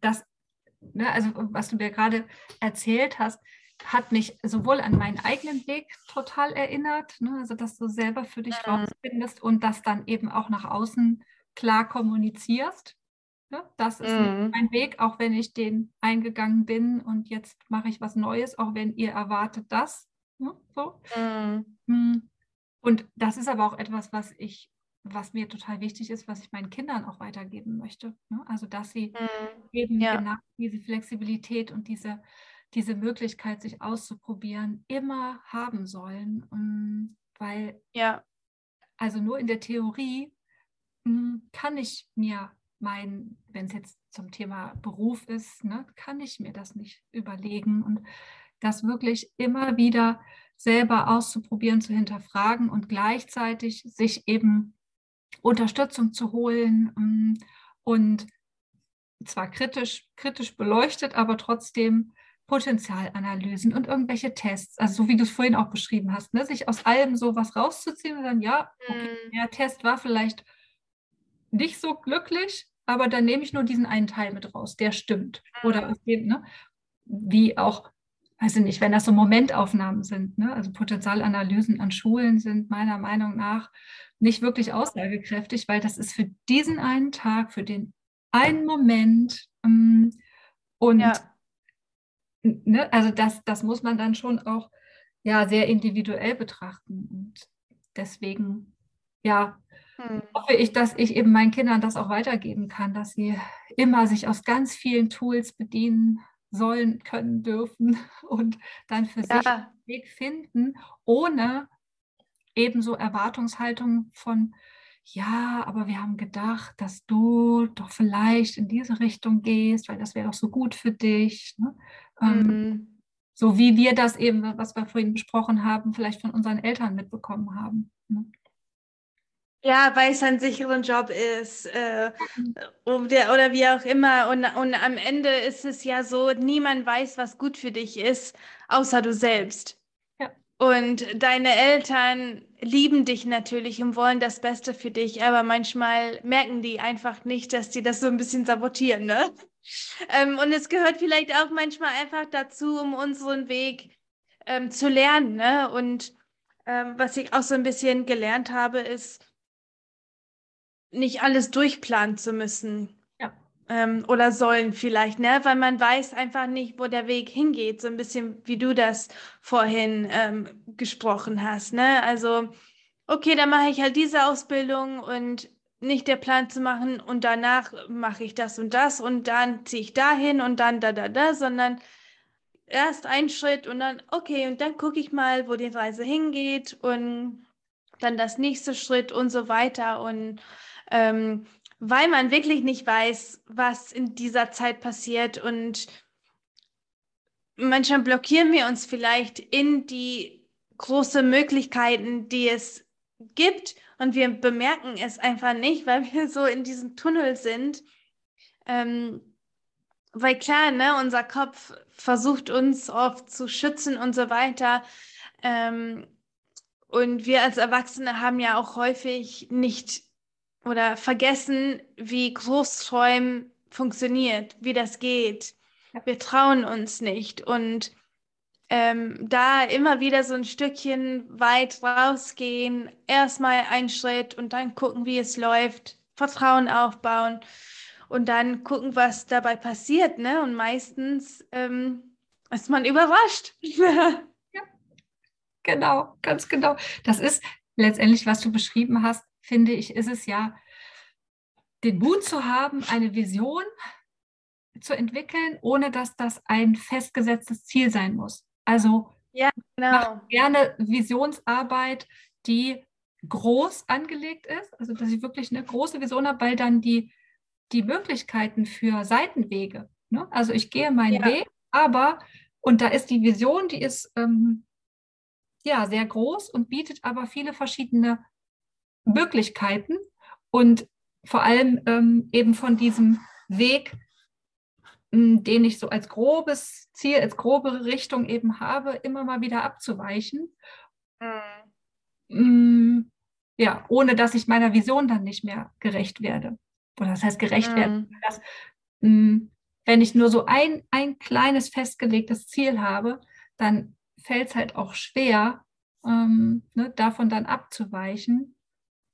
das ne, also was du mir gerade erzählt hast, hat mich sowohl an meinen eigenen Weg total erinnert, ne, also dass du selber für dich mhm. rausfindest und das dann eben auch nach außen klar kommunizierst. Ne? Das ist mhm. mein Weg, auch wenn ich den eingegangen bin und jetzt mache ich was Neues, auch wenn ihr erwartet das. Ne? So. Mhm. Hm. Und das ist aber auch etwas, was ich was mir total wichtig ist, was ich meinen Kindern auch weitergeben möchte. Ne? Also, dass sie mhm. eben ja. genau diese Flexibilität und diese, diese Möglichkeit, sich auszuprobieren, immer haben sollen. Ähm, weil, ja. also nur in der Theorie hm, kann ich mir mein, wenn es jetzt zum Thema Beruf ist, ne, kann ich mir das nicht überlegen und das wirklich immer wieder selber auszuprobieren, zu hinterfragen und gleichzeitig sich eben Unterstützung zu holen ähm, und zwar kritisch, kritisch beleuchtet, aber trotzdem Potenzialanalysen und irgendwelche Tests, also so wie du es vorhin auch beschrieben hast, ne, sich aus allem so was rauszuziehen und dann, ja, okay, mm. der Test war vielleicht nicht so glücklich, aber dann nehme ich nur diesen einen Teil mit raus, der stimmt. Oder mhm. ne, wie auch, weiß ich nicht, wenn das so Momentaufnahmen sind, ne, also Potenzialanalysen an Schulen sind meiner Meinung nach nicht wirklich aussagekräftig, weil das ist für diesen einen Tag, für den einen Moment ähm, und ja. ne, also das, das muss man dann schon auch ja sehr individuell betrachten und deswegen ja hm. hoffe ich, dass ich eben meinen Kindern das auch weitergeben kann, dass sie immer sich aus ganz vielen Tools bedienen sollen, können, dürfen und dann für ja. sich einen Weg finden, ohne ebenso Erwartungshaltung von, ja, aber wir haben gedacht, dass du doch vielleicht in diese Richtung gehst, weil das wäre doch so gut für dich. Ne? Ähm, mhm. Ähm, so wie wir das eben, was wir vorhin besprochen haben, vielleicht von unseren Eltern mitbekommen haben. Ne? Ja, weil es ein sicheren Job ist äh, oder, oder wie auch immer. Und, und am Ende ist es ja so, niemand weiß, was gut für dich ist, außer du selbst. Ja. Und deine Eltern lieben dich natürlich und wollen das Beste für dich, aber manchmal merken die einfach nicht, dass die das so ein bisschen sabotieren. Ne? Ähm, und es gehört vielleicht auch manchmal einfach dazu, um unseren Weg ähm, zu lernen. Ne? Und ähm, was ich auch so ein bisschen gelernt habe, ist, nicht alles durchplanen zu müssen. Ja. Ähm, oder sollen vielleicht, ne? Weil man weiß einfach nicht, wo der Weg hingeht. So ein bisschen wie du das vorhin ähm, gesprochen hast, ne? Also, okay, dann mache ich halt diese Ausbildung und nicht der Plan zu machen und danach mache ich das und das und dann ziehe ich dahin und dann da, da, da, sondern erst ein Schritt und dann, okay, und dann gucke ich mal, wo die Reise hingeht und dann das nächste Schritt und so weiter und ähm, weil man wirklich nicht weiß, was in dieser Zeit passiert und manchmal blockieren wir uns vielleicht in die großen Möglichkeiten, die es gibt und wir bemerken es einfach nicht, weil wir so in diesem Tunnel sind. Ähm, weil klar, ne, unser Kopf versucht uns oft zu schützen und so weiter. Ähm, und wir als Erwachsene haben ja auch häufig nicht oder vergessen, wie Großträumen funktioniert, wie das geht. Wir trauen uns nicht. Und ähm, da immer wieder so ein Stückchen weit rausgehen, erstmal einen Schritt und dann gucken, wie es läuft, Vertrauen aufbauen und dann gucken, was dabei passiert. Ne? Und meistens ähm, ist man überrascht. ja, genau, ganz genau. Das ist letztendlich, was du beschrieben hast, finde ich, ist es ja, den Mut zu haben, eine Vision zu entwickeln, ohne dass das ein festgesetztes Ziel sein muss. Also ja, genau. gerne Visionsarbeit, die groß angelegt ist, also dass ich wirklich eine große Vision habe, weil dann die, die Möglichkeiten für Seitenwege, ne? also ich gehe meinen ja. Weg, aber, und da ist die Vision, die ist ähm, ja sehr groß und bietet aber viele verschiedene Möglichkeiten. Und vor allem ähm, eben von diesem Weg, ähm, den ich so als grobes Ziel, als grobe Richtung eben habe, immer mal wieder abzuweichen. Mhm. ja, ohne dass ich meiner Vision dann nicht mehr gerecht werde. Oder das heißt gerecht mhm. werden. Dass, hm, wenn ich nur so ein, ein kleines festgelegtes Ziel habe, dann fällt es halt auch schwer, ähm, ne, davon dann abzuweichen.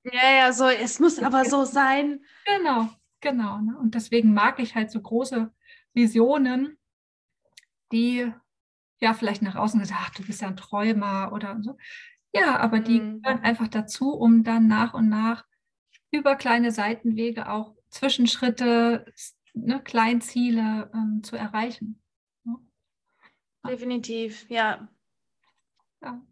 Ja, ja, so, es muss aber so sein. Genau, genau. Ne? Und deswegen mag ich halt so große Visionen, die ja vielleicht nach außen gesagt, du bist ja ein Träumer oder so. Ja, aber die mhm. gehören einfach dazu, um dann nach und nach über kleine Seitenwege auch Zwischenschritte, ne, Kleinziele ähm, zu erreichen. definitiv, ja. Ja.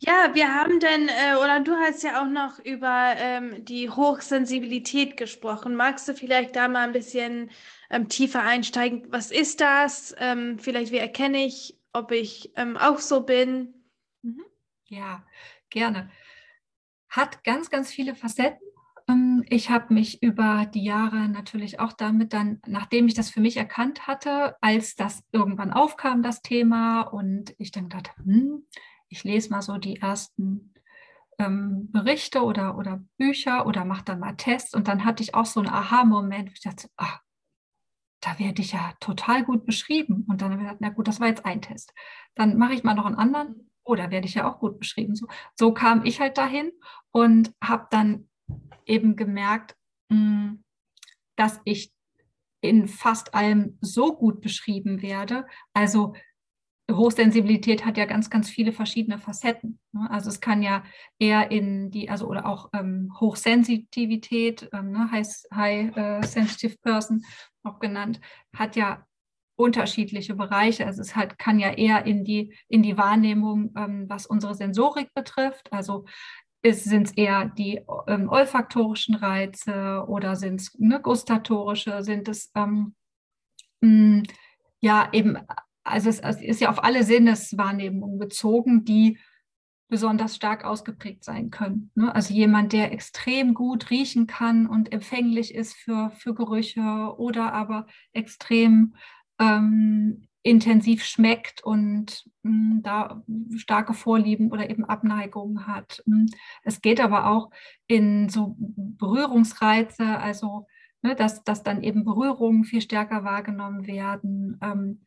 Ja, wir haben dann, äh, oder du hast ja auch noch über ähm, die Hochsensibilität gesprochen. Magst du vielleicht da mal ein bisschen ähm, tiefer einsteigen? Was ist das? Ähm, vielleicht, wie erkenne ich, ob ich ähm, auch so bin? Mhm. Ja, gerne. Hat ganz, ganz viele Facetten. Ähm, ich habe mich über die Jahre natürlich auch damit dann, nachdem ich das für mich erkannt hatte, als das irgendwann aufkam, das Thema, und ich dann dachte, hm, ich lese mal so die ersten ähm, Berichte oder, oder Bücher oder mache dann mal Tests. Und dann hatte ich auch so einen Aha-Moment, wo ich dachte, ach, da werde ich ja total gut beschrieben. Und dann habe ich gedacht, na gut, das war jetzt ein Test. Dann mache ich mal noch einen anderen. Oh, da werde ich ja auch gut beschrieben. So, so kam ich halt dahin und habe dann eben gemerkt, mm, dass ich in fast allem so gut beschrieben werde. Also Hochsensibilität hat ja ganz, ganz viele verschiedene Facetten. Ne? Also es kann ja eher in die, also oder auch ähm, Hochsensitivität, ähm, ne? High, High äh, Sensitive Person auch genannt, hat ja unterschiedliche Bereiche. Also es halt, kann ja eher in die, in die Wahrnehmung, ähm, was unsere Sensorik betrifft. Also sind es eher die ähm, olfaktorischen Reize oder sind es ne, gustatorische, sind es ähm, mh, ja eben also es, ist ja auf alle Sinneswahrnehmungen bezogen, die besonders stark ausgeprägt sein können. Ne? Also jemand, der extrem gut riechen kann und empfänglich ist für, für Gerüche oder aber extrem ähm, intensiv schmeckt und mh, hm, da starke Vorlieben oder eben Abneigungen hat. Hm, es geht aber auch in so Berührungsreize, also ne, dass, dass dann eben Berührungen viel stärker wahrgenommen werden. Ähm,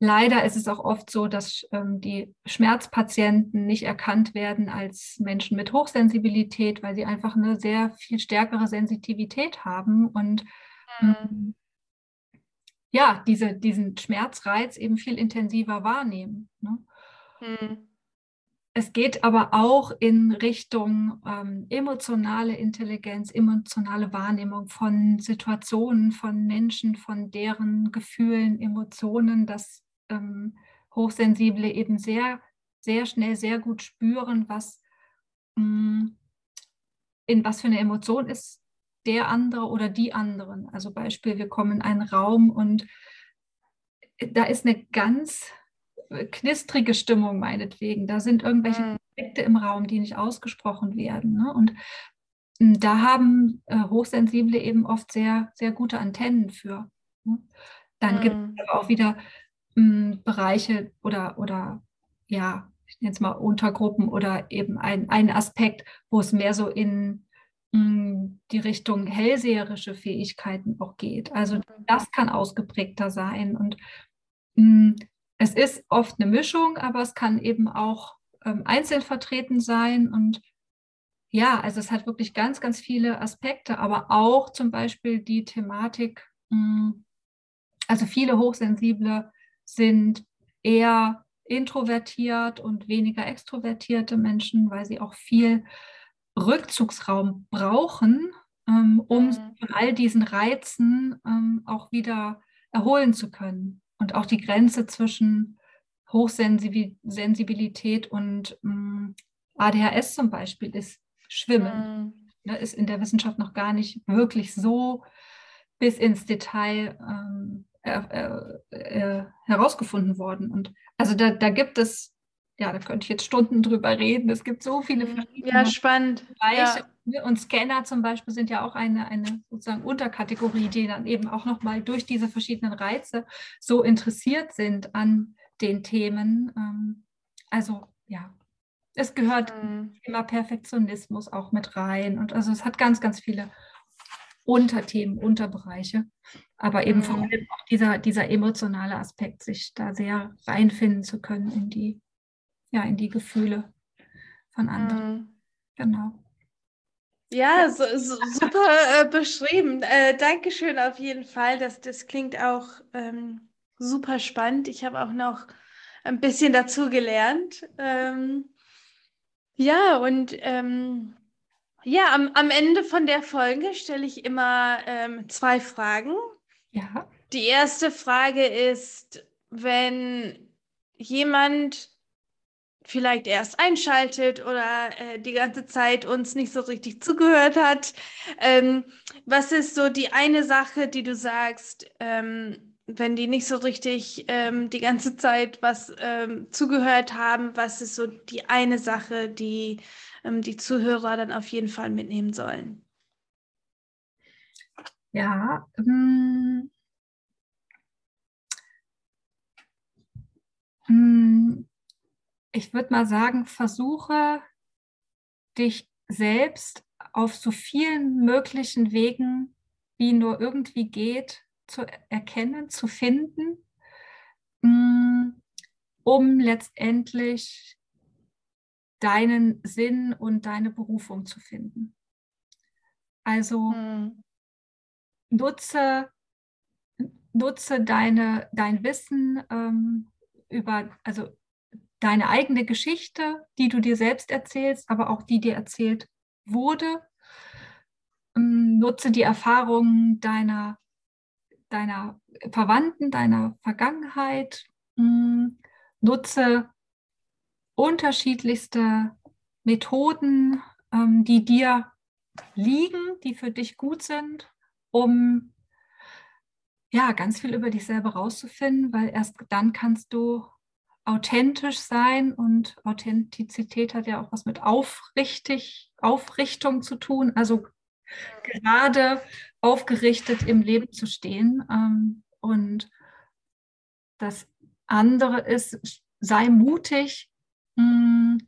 Leider ist es auch oft so, dass ähm, die Schmerzpatienten nicht erkannt werden als Menschen mit Hochsensibilität, weil sie einfach eine sehr viel stärkere Sensitivität haben und mhm. ähm, ja, diese, diesen Schmerzreiz eben viel intensiver wahrnehmen. Ne? Mhm. Es geht aber auch in Richtung ähm, emotionale Intelligenz, emotionale Wahrnehmung von Situationen, von Menschen, von deren Gefühlen, Emotionen, dass ähm, Hochsensible eben sehr, sehr schnell, sehr gut spüren, was mh, mm, in was für eine Emotion ist der andere oder die anderen. Also Beispiel, wir kommen in einen Raum und da ist eine ganz knistrige Stimmung meinetwegen. Da sind irgendwelche mhm. Konflikte im Raum, die nicht ausgesprochen werden. Ne? Und mm, da haben äh, Hochsensible eben oft sehr, sehr gute Antennen für. Ne? Dann mhm. gibt es aber auch wieder Bereiche oder, oder ja, ich nenne es mal Untergruppen oder eben ein, ein Aspekt, wo es mehr so in mh, die Richtung hellseherische Fähigkeiten auch geht. Also das kann ausgeprägter sein. Und mh, es ist oft eine Mischung, aber es kann eben auch ähm, einzeln vertreten sein. Und ja, also es hat wirklich ganz, ganz viele Aspekte, aber auch zum Beispiel die Thematik, mh, also viele hochsensible sind eher introvertiert und weniger extrovertierte Menschen, weil sie auch viel Rückzugsraum brauchen, ähm, um mhm. von all diesen Reizen ähm, auch wieder erholen zu können. Und auch die Grenze zwischen Hochsensibilität und ähm, ADHS zum Beispiel ist Schwimmen. Mhm. Ne, ist in der Wissenschaft noch gar nicht wirklich so bis ins Detail ähm, äh, äh, herausgefunden worden. Und also da, da gibt es, ja, da könnte ich jetzt Stunden drüber reden. Es gibt so viele mhm. verschiedene ja, spannend. Bereiche. Ja. Und Scanner zum Beispiel sind ja auch eine, eine sozusagen Unterkategorie, die dann eben auch nochmal durch diese verschiedenen Reize so interessiert sind an den Themen. Ähm, also ja, es gehört mhm. Thema Perfektionismus auch mit rein. Und also es hat ganz, ganz viele Unterthemen, Unterbereiche. Aber eben mhm. vor allem auch dieser, dieser emotionale Aspekt, sich da sehr reinfinden zu können in die, ja, in die Gefühle von anderen. Mhm. Genau. Ja, so, so, super äh, beschrieben. Äh, Dankeschön auf jeden Fall. Das, das klingt auch ähm, super spannend. Ich habe auch noch ein bisschen dazu gelernt. Ähm, ja, und ähm, ja, am, am Ende von der Folge stelle ich immer ähm, zwei Fragen. Ja. Die erste Frage ist, wenn jemand vielleicht erst einschaltet oder äh, die ganze Zeit uns nicht so richtig zugehört hat. Ähm, was ist so die eine Sache, die du sagst, ähm, wenn die nicht so richtig ähm, die ganze Zeit was ähm, zugehört haben, was ist so die eine Sache, die ähm, die Zuhörer dann auf jeden Fall mitnehmen sollen? Ja, ähm, ich würde mal sagen, versuche dich selbst auf so vielen möglichen Wegen, wie nur irgendwie geht, zu erkennen, zu finden, mm, um letztendlich deinen Sinn und deine Berufung zu finden. Also hm. nutze, nutze deine, dein Wissen ähm, über, also deine eigene Geschichte, die du dir selbst erzählst, aber auch die dir erzählt wurde. Ähm, nutze die Erfahrungen deiner, deiner Verwandten, deiner Vergangenheit. Ähm, nutze unterschiedlichste Methoden, ähm, die dir liegen, die für dich gut sind, um ja ganz viel über dich selber rauszufinden, weil erst dann kannst du authentisch sein und Authentizität hat ja auch was mit aufrichtig, Aufrichtung zu tun, also gerade aufgerichtet im Leben zu stehen. Ähm, und das andere ist, sei mutig, hm,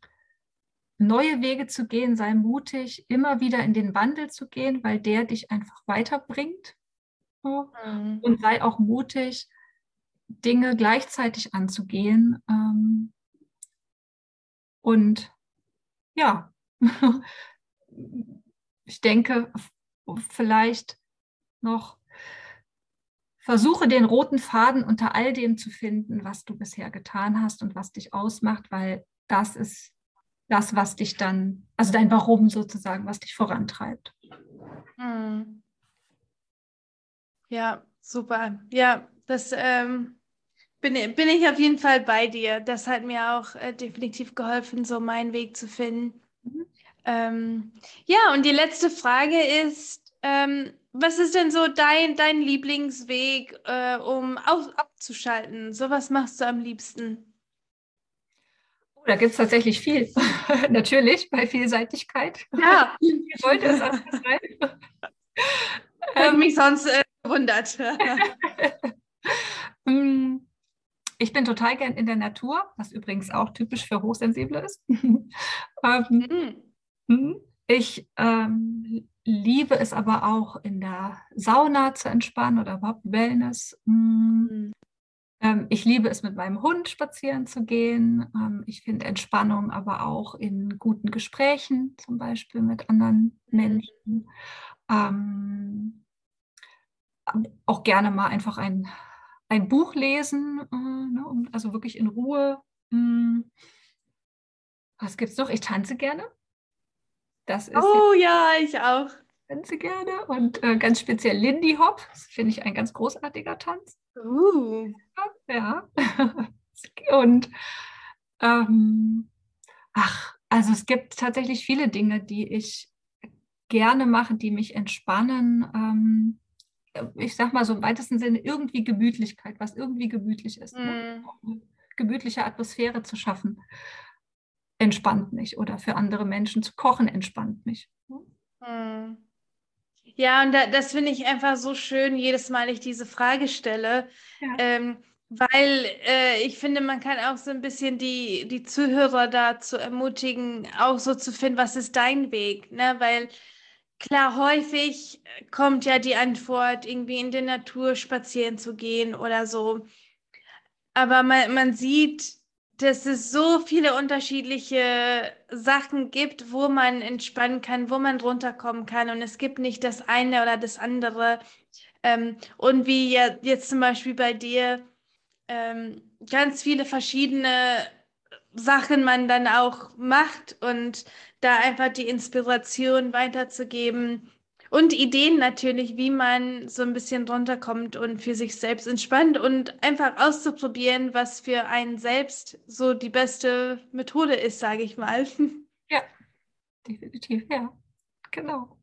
neue Wege zu gehen, sei mutig, immer wieder in den Wandel zu gehen, weil der dich einfach weiterbringt. Mhm. Und sei auch mutig, Dinge gleichzeitig anzugehen. Ähm, und ja, ich denke, vielleicht noch versuche den roten Faden unter all dem zu finden, was du bisher getan hast und was dich ausmacht, weil das ist das, was dich dann, also dein Warum sozusagen, was dich vorantreibt. Hm. Ja, super. Ja, das ähm, bin, bin ich auf jeden Fall bei dir. Das hat mir auch äh, definitiv geholfen, so meinen Weg zu finden. Mhm. Ähm, ja, und die letzte Frage ist, ähm, was ist denn so dein, dein Lieblingsweg, äh, um auf, abzuschalten? So was machst du am liebsten? Oh, da gibt es tatsächlich viel. Natürlich, bei Vielseitigkeit. Ja. Wie sollte es anders sein? Hätte mich sonst äh, gewundert. Hm, ich bin total gern in der Natur, was übrigens auch typisch für Hochsensible ist. ähm, mhm. Ich ähm, liebe es aber auch in der Sauna zu entspannen oder überhaupt Wellness. Mhm. Ähm, ich liebe es mit meinem Hund spazieren zu gehen. Ähm, ich finde Entspannung aber auch in guten Gesprächen, zum Beispiel mit anderen mhm. Menschen. Ähm, auch gerne mal einfach ein ein Buch lesen, äh, ne, also wirklich in Ruhe. Mh. Hm. Was gibt's noch? Ich tanze gerne. Das ist oh ja, ich auch. Tanze gerne und äh, ganz speziell Lindy Hop. Das finde ich ein ganz großartiger Tanz. Uh. Ja. und ähm, ach, also es gibt tatsächlich viele Dinge, die ich gerne mache, die mich entspannen. Ähm, ich sag mal so im weitesten Sinne, irgendwie Gemütlichkeit, was irgendwie gemütlich ist. Mm. Ne? Mhm. gemütliche Atmosphäre zu schaffen, entspannt mich. Oder für andere Menschen zu kochen, entspannt mich. Mm. Ja, und da, das finde ich einfach so schön, jedes Mal ich diese Frage stelle. Ja. Ähm, weil äh, ich finde, man kann auch so ein bisschen die, die Zuhörer dazu ermutigen, auch so zu finden, was ist dein Weg? Ne? Weil Klar, häufig kommt ja die Antwort, irgendwie in der Natur spazieren zu gehen oder so. Aber man, man sieht, dass es so viele unterschiedliche Sachen gibt, wo man entspannen kann, wo man drunter kommen kann. Und es gibt nicht das eine oder das andere. Ähm, und wie ja, jetzt zum Beispiel bei dir ähm, ganz viele verschiedene Sachen man dann auch macht und da einfach die Inspiration weiterzugeben und Ideen natürlich, wie man so ein bisschen runterkommt und für sich selbst entspannt und einfach auszuprobieren, was für einen selbst so die beste Methode ist, sage ich mal. Ja, definitiv, ja, genau.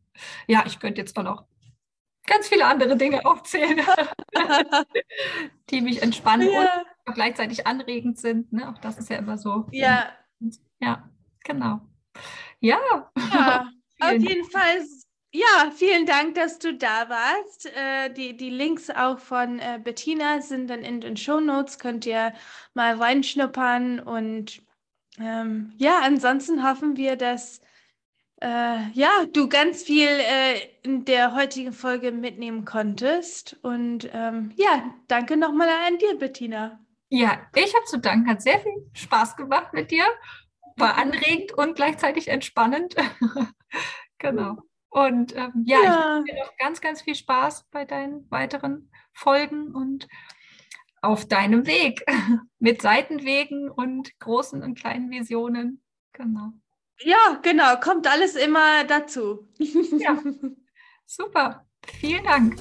Ja, ich könnte jetzt mal noch ganz viele andere Dinge aufzählen, die mich entspannen ja. und gleichzeitig anregend sind. Ne? Auch das ist ja immer so. Ja. Ja, genau. Ja. ja auf jeden Fall ja, vielen Dank, dass du da warst. Äh, die, die Links auch von äh, Bettina sind dann in den Show Notes. Könnt ihr mal reinschnuppern. Und ähm, ja, ansonsten hoffen wir, dass äh, ja, du ganz viel äh, in der heutigen Folge mitnehmen konntest. Und ähm, ja, danke nochmal an dir, Bettina. Ja, ich habe zu danken. Hat sehr viel Spaß gemacht mit dir. War anregend und gleichzeitig entspannend. genau. Und ähm, ja, ja, ich wünsche dir noch ganz, ganz viel Spaß bei deinen weiteren Folgen und auf deinem Weg mit Seitenwegen und großen und kleinen Visionen. Genau. Ja, genau, kommt alles immer dazu. Ja, super. Vielen Dank.